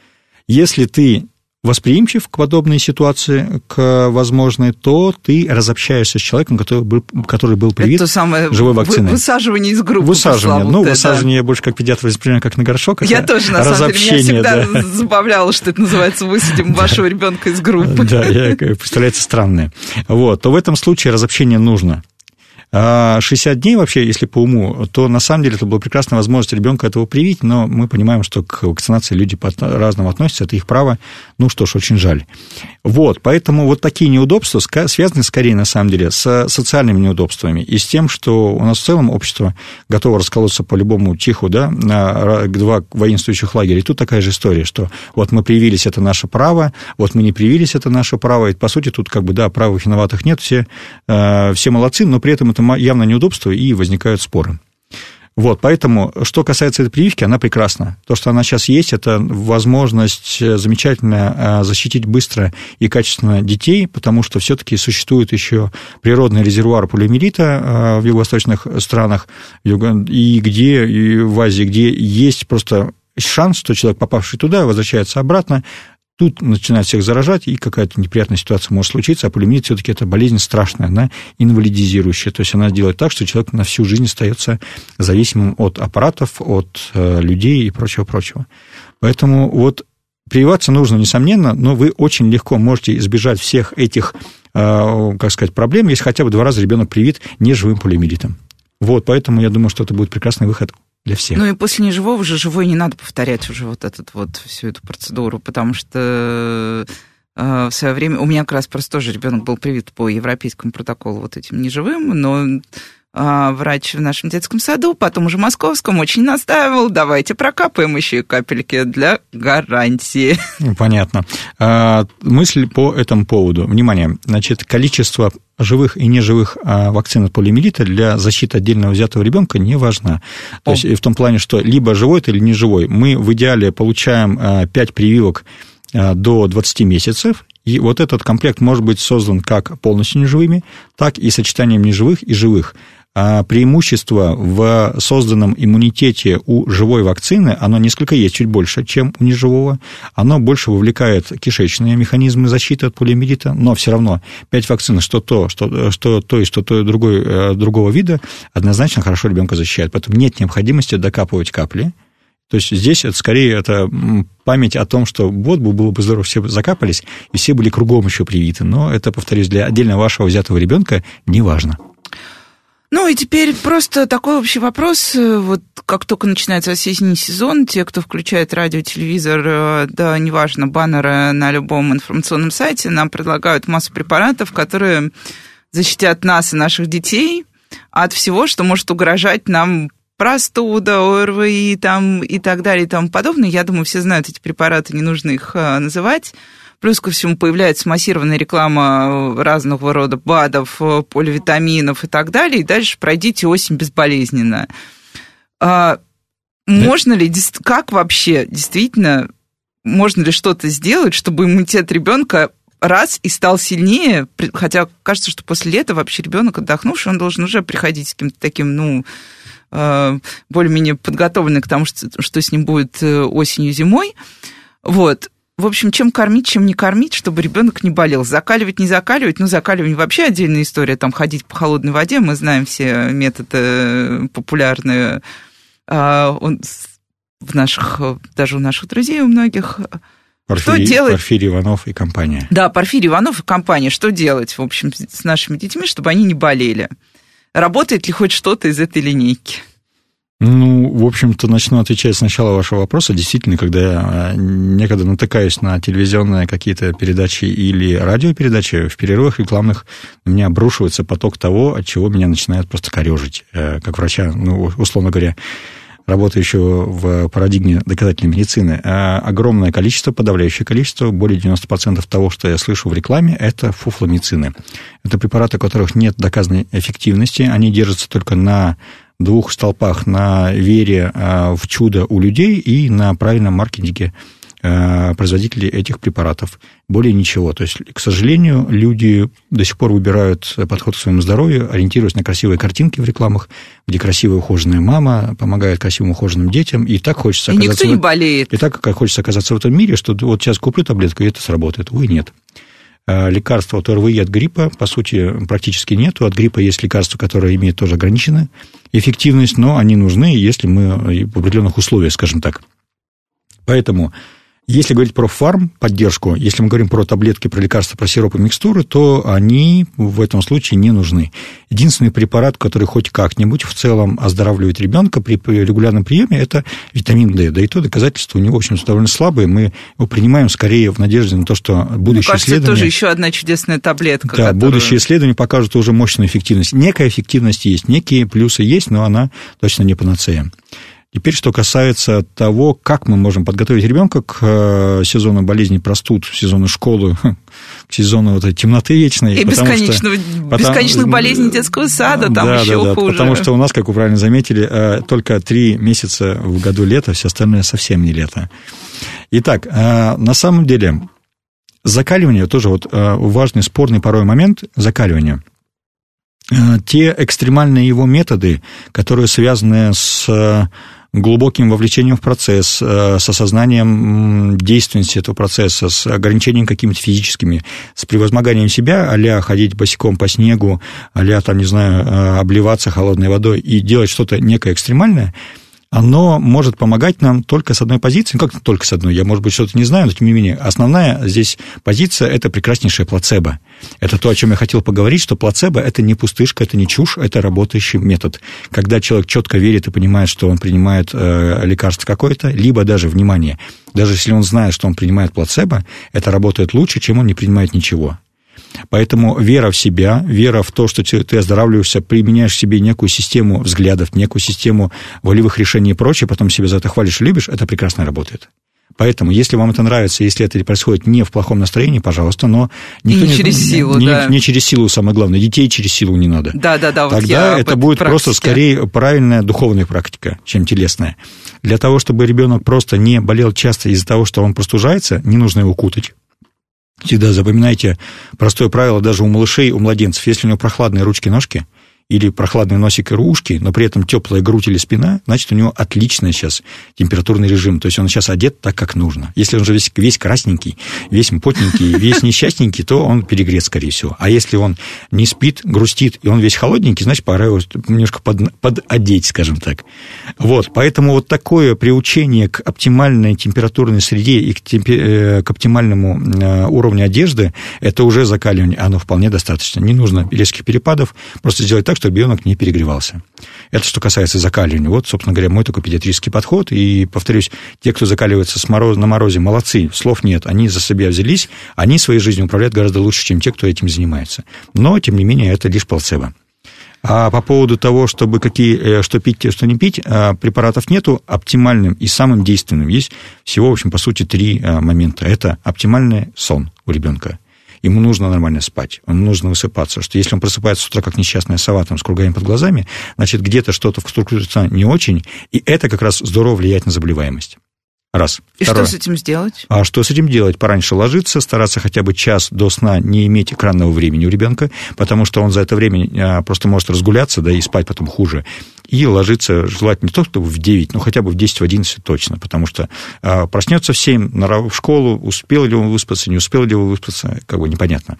если ты восприимчив к подобной ситуации, к возможной, то ты разобщаешься с человеком, который был, который был привит Это самое живой вакциной. Высаживание из группы. Высаживание. Ну, высаживание я больше как педиатр воспринимаю как на горшок. Я тоже, на самом деле, меня всегда да. забавляло, что это называется «высадим вашего ребенка из группы». Да, я, представляется странное. Вот, то в этом случае разобщение нужно. А 60 дней вообще, если по уму, то на самом деле это была прекрасная возможность ребенка этого привить, но мы понимаем, что к вакцинации люди по-разному относятся, это их право. Ну что ж, очень жаль. Вот, поэтому вот такие неудобства связаны скорее, на самом деле, с социальными неудобствами и с тем, что у нас в целом общество готово расколоться по любому чиху, да, на два воинствующих лагеря. И тут такая же история, что вот мы привились, это наше право, вот мы не привились, это наше право. И, по сути, тут как бы, да, правых виноватых нет, все, э, все молодцы, но при этом это явно неудобство, и возникают споры. Вот, поэтому, что касается этой прививки, она прекрасна. То, что она сейчас есть, это возможность э, замечательно э, защитить быстро и качественно детей, потому что все-таки существует еще природный резервуар полиомиелита э, в юго-восточных странах, и где, и в Азии, где есть просто шанс, что человек, попавший туда, возвращается обратно, Тут начинает всех заражать, и какая-то неприятная ситуация может случиться, а пулемет все-таки это болезнь страшная, она инвалидизирующая. То есть она делает так, что человек на всю жизнь остается зависимым от аппаратов, от э, людей и прочего-прочего. Поэтому вот прививаться нужно, несомненно, но вы очень легко можете избежать всех этих, э, как сказать, проблем, если хотя бы два раза ребенок привит неживым полиомиелитом. Вот, поэтому я думаю, что это будет прекрасный выход для всех. Ну и после неживого же живой не надо повторять уже вот этот вот всю эту процедуру, потому что э, в свое время у меня как раз просто тоже ребенок был привит по европейскому протоколу вот этим неживым, но врач в нашем детском саду, потом уже московском, очень настаивал, давайте прокапаем еще и капельки для гарантии. Понятно. А, мысль по этому поводу. Внимание, значит, количество живых и неживых а, вакцин от полиомиелита для защиты отдельного взятого ребенка не важна. То О. есть в том плане, что либо живой это или не живой. Мы в идеале получаем 5 прививок до 20 месяцев, и вот этот комплект может быть создан как полностью неживыми, так и сочетанием неживых и живых. А преимущество в созданном иммунитете у живой вакцины, оно несколько есть, чуть больше, чем у неживого. Оно больше вовлекает кишечные механизмы защиты от полиомиелита, но все равно 5 вакцин, что то, что, что то и что то другой, э, другого вида, однозначно хорошо ребенка защищает. Поэтому нет необходимости докапывать капли, то есть здесь это скорее это память о том, что вот было бы здорово, все закапались, и все были кругом еще привиты. Но это, повторюсь, для отдельно вашего взятого ребенка не важно. Ну и теперь просто такой общий вопрос. Вот как только начинается осенний сезон, те, кто включает радио, телевизор, э, да, неважно, баннеры на любом информационном сайте, нам предлагают массу препаратов, которые защитят нас и наших детей от всего, что может угрожать нам простуда, ОРВИ там, и так далее и тому подобное. Я думаю, все знают эти препараты, не нужно их э, называть. Плюс ко всему появляется массированная реклама разного рода БАДов, поливитаминов и так далее. И дальше пройдите осень безболезненно. А, можно ли, как вообще действительно, можно ли что-то сделать, чтобы иммунитет ребенка раз и стал сильнее, хотя кажется, что после лета вообще ребенок отдохнувший, он должен уже приходить с каким-то таким, ну, а, более-менее подготовленный к тому, что, что с ним будет э, осенью-зимой. Вот в общем, чем кормить, чем не кормить, чтобы ребенок не болел. Закаливать, не закаливать. Ну, закаливание вообще отдельная история. Там ходить по холодной воде, мы знаем все методы э, популярные а, он, в наших, даже у наших друзей, у многих. Порфирий, что делать? Порфирий Иванов и компания. Да, Порфирий Иванов и компания. Что делать, в общем, с нашими детьми, чтобы они не болели? Работает ли хоть что-то из этой линейки? Ну, в общем-то, начну отвечать с начала вашего вопроса. Действительно, когда я а, некогда натыкаюсь на телевизионные какие-то передачи или радиопередачи, в перерывах рекламных у меня обрушивается поток того, от чего меня начинает просто корежить, э, как врача, ну, условно говоря, работающего в парадигме доказательной медицины, а огромное количество, подавляющее количество, более 90% того, что я слышу в рекламе, это фуфломицины. Это препараты, у которых нет доказанной эффективности, они держатся только на двух столпах на вере а, в чудо у людей и на правильном маркетинге а, производителей этих препаратов. Более ничего. То есть, к сожалению, люди до сих пор выбирают подход к своему здоровью, ориентируясь на красивые картинки в рекламах, где красивая ухоженная мама помогает красивым ухоженным детям, и так хочется и оказаться... никто не болеет. И так, как хочется оказаться в этом мире, что вот сейчас куплю таблетку, и это сработает. Увы, нет. А, лекарства от ОРВИ и от гриппа, по сути, практически нету. От гриппа есть лекарства, которые имеют тоже ограниченную эффективность, но они нужны, если мы в определенных условиях, скажем так. Поэтому Если говорить про фарм поддержку, если мы говорим про таблетки, про лекарства, про сиропы, микстуры, то они в этом случае не нужны. Единственный препарат, который хоть как-нибудь в целом оздоравливает ребенка при регулярном приеме, это витамин D. Да и то доказательства у него, в общем довольно слабые. Мы его принимаем скорее в надежде на то, что будущее кажется, исследование... тоже еще одна чудесная таблетка. Да, которую... будущее исследование покажет уже мощную эффективность. Некая эффективность есть, некие плюсы есть, но она точно не панацея. Теперь, что касается того, как мы можем подготовить ребенка к э, сезону болезней простуд, сезону школы, к сезону вот этой темноты вечной. И бесконечного, что, бесконечных потому, болезней детского сада, там да, еще да, да, хуже. Потому что у нас, как вы правильно заметили, э, только три месяца в году лето, все остальное совсем не лето. Итак, э, на самом деле, закаливание тоже вот важный спорный порой момент закаливания – те экстремальные его методы, которые связаны с глубоким вовлечением в процесс, э, с осознанием действенности этого процесса, с ограничением какими-то физическими, с превозмоганием себя, а ходить босиком по снегу, а там, не знаю, э, обливаться холодной водой и делать что-то некое экстремальное – оно может помогать нам только с одной позиции, ну, как только с одной, я, может быть, что-то не знаю, но тем не менее, основная здесь позиция – это прекраснейшее плацебо. Это то, о чем я хотел поговорить, что плацебо – это не пустышка, это не чушь, это работающий метод. Когда человек четко верит и понимает, что он принимает э, лекарство какое-то, либо даже, внимание, даже если он знает, что он принимает плацебо, это работает лучше, чем он не принимает ничего. Поэтому вера в себя, вера в то, что ты оздоравливаешься, применяешь в себе некую систему взглядов, некую систему волевых решений и прочее, потом себя за это хвалишь и любишь, это прекрасно работает. Поэтому, если вам это нравится, если это происходит не в плохом настроении, пожалуйста, но никто не, не через силу, не, да. не, не через силу, самое главное, детей через силу не надо. Да, да, да. Вот Тогда это будет практике. просто скорее правильная духовная практика, чем телесная. Для того, чтобы ребенок просто не болел часто из-за того, что он простужается, не нужно его кутать. Всегда запоминайте простое правило даже у малышей, у младенцев. Если у него прохладные ручки-ножки – или прохладный носик и ушки, но при этом теплая грудь или спина, значит, у него отличный сейчас температурный режим. То есть он сейчас одет так, как нужно. Если он же весь, весь красненький, весь потненький, весь несчастненький, то он перегрет, скорее всего. А если он не спит, грустит, и он весь холодненький, значит, пора его немножко под, пододеть, скажем так. Вот, поэтому вот такое приучение к оптимальной температурной среде и к, темпе, э, к оптимальному э, уровню одежды, это уже закаливание, оно вполне достаточно. Не нужно резких перепадов, просто сделать так, чтобы ребенок не перегревался. Это что касается закаливания. Вот, собственно говоря, мой такой педиатрический подход. И, повторюсь, те, кто закаливается с мороз, на морозе, молодцы, слов нет. Они за себя взялись, они своей жизнью управляют гораздо лучше, чем те, кто этим занимается. Но, тем не менее, это лишь плацебо. А по поводу того, чтобы какие, э, что пить, что не пить, э, препаратов нету. Оптимальным и самым действенным есть всего, в общем, по сути, три э, момента. Это оптимальный сон у ребенка ему нужно нормально спать, ему нужно высыпаться, что если он просыпается с утра как несчастная сова там, с кругами под глазами, значит, где-то что-то в структуре не очень, и это как раз здорово влияет на заболеваемость. Раз. И Второе. что с этим сделать? А что с этим делать? Пораньше ложиться, стараться хотя бы час до сна не иметь экранного времени у ребенка, потому что он за это время а, просто может разгуляться, да и спать потом хуже. И ложиться желательно не только в 9, но хотя бы в 10, в 11 точно, потому что а, проснется в 7, в школу, успел ли он выспаться, не успел ли он выспаться, как бы непонятно.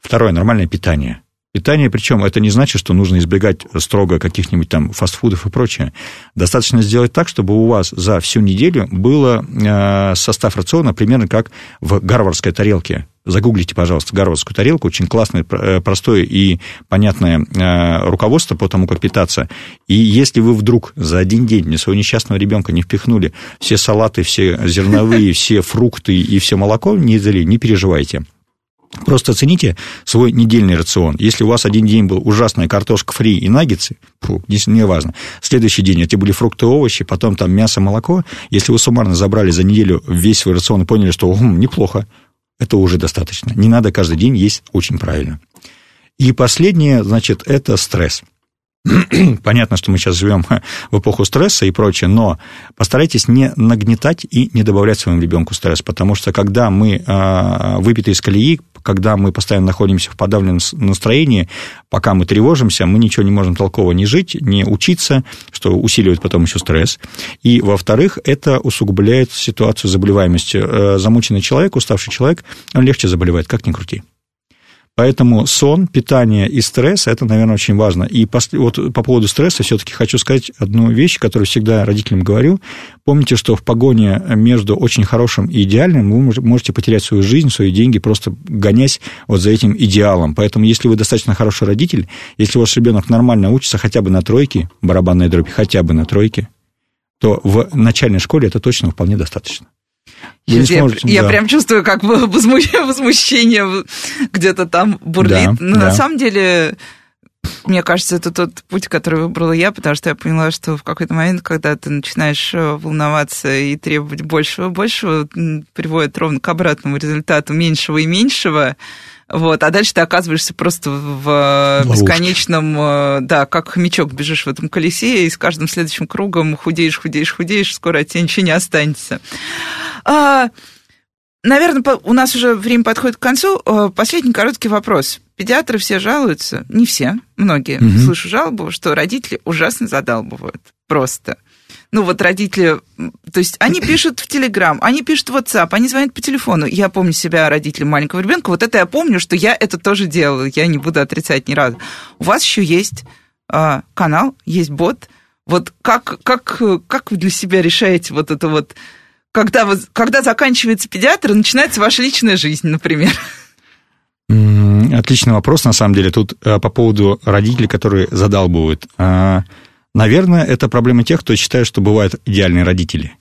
Второе, нормальное питание. Питание, причем это не значит, что нужно избегать строго каких-нибудь там фастфудов и прочее. Достаточно сделать так, чтобы у вас за всю неделю было э, состав рациона примерно как в гарвардской тарелке. Загуглите, пожалуйста, гарвардскую тарелку. Очень классное, э, простое и понятное э, руководство по тому, как питаться. И если вы вдруг за один день для своего несчастного ребенка не впихнули все салаты, все зерновые, все фрукты и все молоко не не переживайте. Просто оцените свой недельный рацион. Если у вас один день был ужасная картошка фри и наггетсы, фу, не важно. Следующий день это были фрукты, овощи, потом там мясо, молоко. Если вы суммарно забрали за неделю весь свой рацион и поняли, что хм, неплохо, это уже достаточно. Не надо каждый день есть очень правильно. И последнее, значит, это стресс. Понятно, что мы сейчас живем в эпоху стресса и прочее, но постарайтесь не нагнетать и не добавлять своему ребенку стресс, потому что когда мы а, выпиты из колеи, когда мы постоянно находимся в подавленном настроении, пока мы тревожимся, мы ничего не можем толково не жить, не учиться, что усиливает потом еще стресс. И, во-вторых, это усугубляет ситуацию заболеваемости. Э, замученный человек, уставший человек, он легче заболевает, как ни крути. Поэтому сон, питание и стресс – это, наверное, очень важно. И вот по поводу стресса все-таки хочу сказать одну вещь, которую всегда родителям говорю. Помните, что в погоне между очень хорошим и идеальным вы можете потерять свою жизнь, свои деньги, просто гонясь вот за этим идеалом. Поэтому, если вы достаточно хороший родитель, если ваш ребенок нормально учится хотя бы на тройке, барабанной дроби, хотя бы на тройке, то в начальной школе это точно вполне достаточно. Вы сможете, я, да. я прям чувствую, как возмущение, возмущение где-то там бурлит. Да, Но да. на самом деле, мне кажется, это тот путь, который выбрала я, потому что я поняла, что в какой-то момент, когда ты начинаешь э, волноваться и требовать большего и большего, приводит ровно к обратному результату меньшего и меньшего. Вот, а дальше ты оказываешься просто в Ловушки. бесконечном, э, да, как хомячок бежишь в этом колесе, и с каждым следующим кругом худеешь, худеешь, худеешь, скоро от тебя ничего не останется. А, наверное, у нас уже время подходит к концу. Э, последний короткий вопрос. Педиатры все жалуются, не все, многие, угу. слышу жалобу, что родители ужасно задалбывают. Просто ну вот родители, то есть они пишут в Телеграм, они пишут в WhatsApp, они звонят по телефону. Я помню себя родителем маленького ребенка, вот это я помню, что я это тоже делала, я не буду отрицать ни разу. У вас еще есть э, канал, есть бот. Вот как, как, как вы для себя решаете вот это вот, когда, вы, когда заканчивается педиатр, начинается ваша личная жизнь, например? Отличный вопрос, на самом деле. Тут э, по поводу родителей, которые задалбывают. Наверное, это проблема тех, кто считает, что бывают идеальные родители.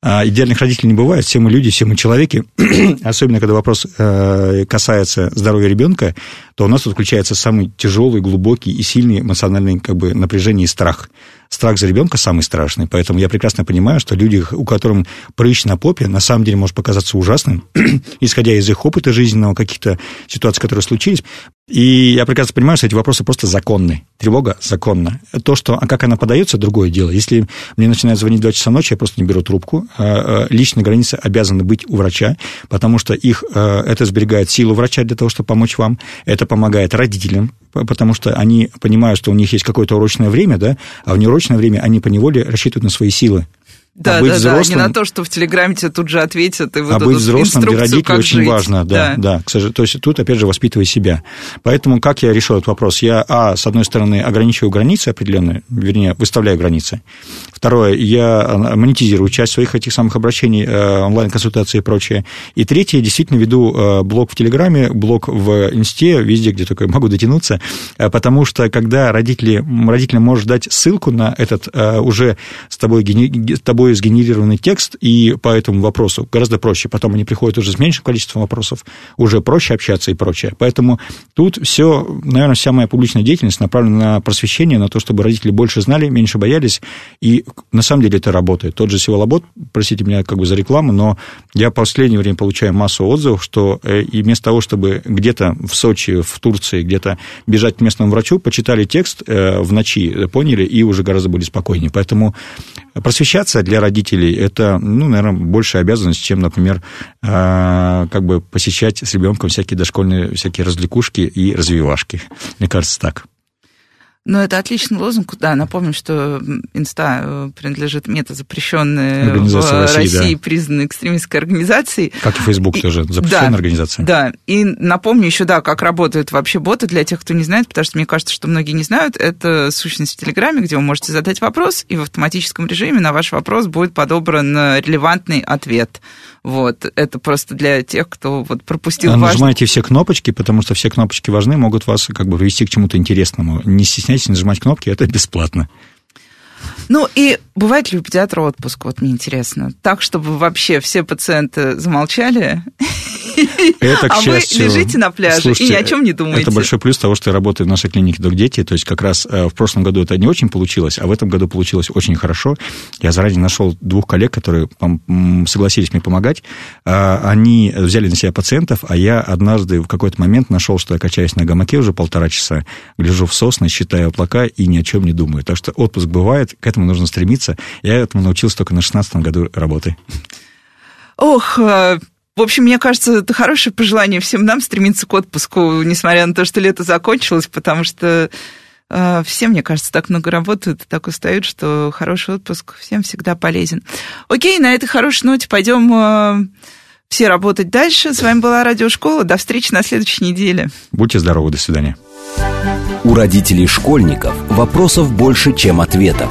А идеальных родителей не бывает, все мы люди, все мы человеки, особенно когда вопрос э, касается здоровья ребенка, то у нас тут включается самый тяжелый, глубокий и сильный эмоциональный как бы, напряжение и страх страх за ребенка самый страшный. Поэтому я прекрасно понимаю, что люди, у которых прыщ на попе, на самом деле может показаться ужасным, исходя из их опыта жизненного, каких-то ситуаций, которые случились. И я прекрасно понимаю, что эти вопросы просто законны. Тревога законна. То, что, а как она подается, другое дело. Если мне начинают звонить в 2 часа ночи, я просто не беру трубку. А, а, личные границы обязаны быть у врача, потому что их, а, это сберегает силу врача для того, чтобы помочь вам. Это помогает родителям, потому что они понимают, что у них есть какое-то урочное время, да, а в неурочное время они по неволе рассчитывают на свои силы. Да, а быть да, взрослым, да, не на то, что в Телеграме тебе тут же ответят и выдадут А быть взрослым для родителей очень жить. важно, да, да. да. То есть тут, опять же, воспитывай себя. Поэтому как я решил этот вопрос? Я, а, с одной стороны, ограничиваю границы определенные, вернее, выставляю границы. Второе, я монетизирую часть своих этих самых обращений, э, онлайн-консультации и прочее. И третье, действительно веду э, блог в Телеграме, блог в Инсте, везде, где только могу дотянуться, э, потому что когда родители, родителям можешь дать ссылку на этот уже с тобой, с тобой тобой сгенерированный текст, и по этому вопросу гораздо проще. Потом они приходят уже с меньшим количеством вопросов, уже проще общаться и прочее. Поэтому тут все, наверное, вся моя публичная деятельность направлена на просвещение, на то, чтобы родители больше знали, меньше боялись, и на самом деле это работает. Тот же Севолобот, простите меня как бы за рекламу, но я в последнее время получаю массу отзывов, что э, и вместо того, чтобы где-то в Сочи, в Турции, где-то бежать к местному врачу, почитали текст э, в ночи, поняли, и уже гораздо были спокойнее. Поэтому просвещаться для родителей это, ну, наверное, большая обязанность, чем, например, а, как бы посещать с ребенком всякие дошкольные всякие развлекушки и развивашки. Мне кажется, так. Ну, это отличный лозунг. Да, напомним, что Инста э, принадлежит мета, запрещенной в России, России да. признанной экстремистской организацией. Как и Facebook и, тоже запрещенная да, организация. Да, и напомню еще, да, как работают вообще боты для тех, кто не знает, потому что мне кажется, что многие не знают. Это сущность в Телеграме, где вы можете задать вопрос, и в автоматическом режиме на ваш вопрос будет подобран релевантный ответ. Вот, это просто для тех, кто вот пропустил важный... Нажимайте все кнопочки, потому что все кнопочки важны, могут вас как бы привести к чему-то интересному. Не стесняйтесь нажимать кнопки, это бесплатно. Ну и бывает ли у педиатра отпуск, вот мне интересно, так, чтобы вообще все пациенты замолчали, это, к а счастью, вы лежите на пляже слушайте, и ни о чем не думаете. Это большой плюс того, что я работаю в нашей клинике «Док Дети», то есть как раз э, в прошлом году это не очень получилось, а в этом году получилось очень хорошо. Я заранее нашел двух коллег, которые согласились мне помогать. А, они взяли на себя пациентов, а я однажды в какой-то момент нашел, что я качаюсь на гамаке уже полтора часа, гляжу в сосны, считаю облака и ни о чем не думаю. Так что отпуск бывает, к этому нужно стремиться. Я этому научился только на 16 году работы. Ох, э, в общем, мне кажется, это хорошее пожелание всем нам стремиться к отпуску, несмотря на то, что лето закончилось, потому что э, все, мне кажется, так много работают, так устают, что хороший отпуск всем всегда полезен. Окей, на этой хорошей ноте пойдем э, все работать дальше. С вами была Радиошкола. До встречи на следующей неделе. Будьте здоровы, до свидания. У родителей школьников вопросов больше, чем ответов.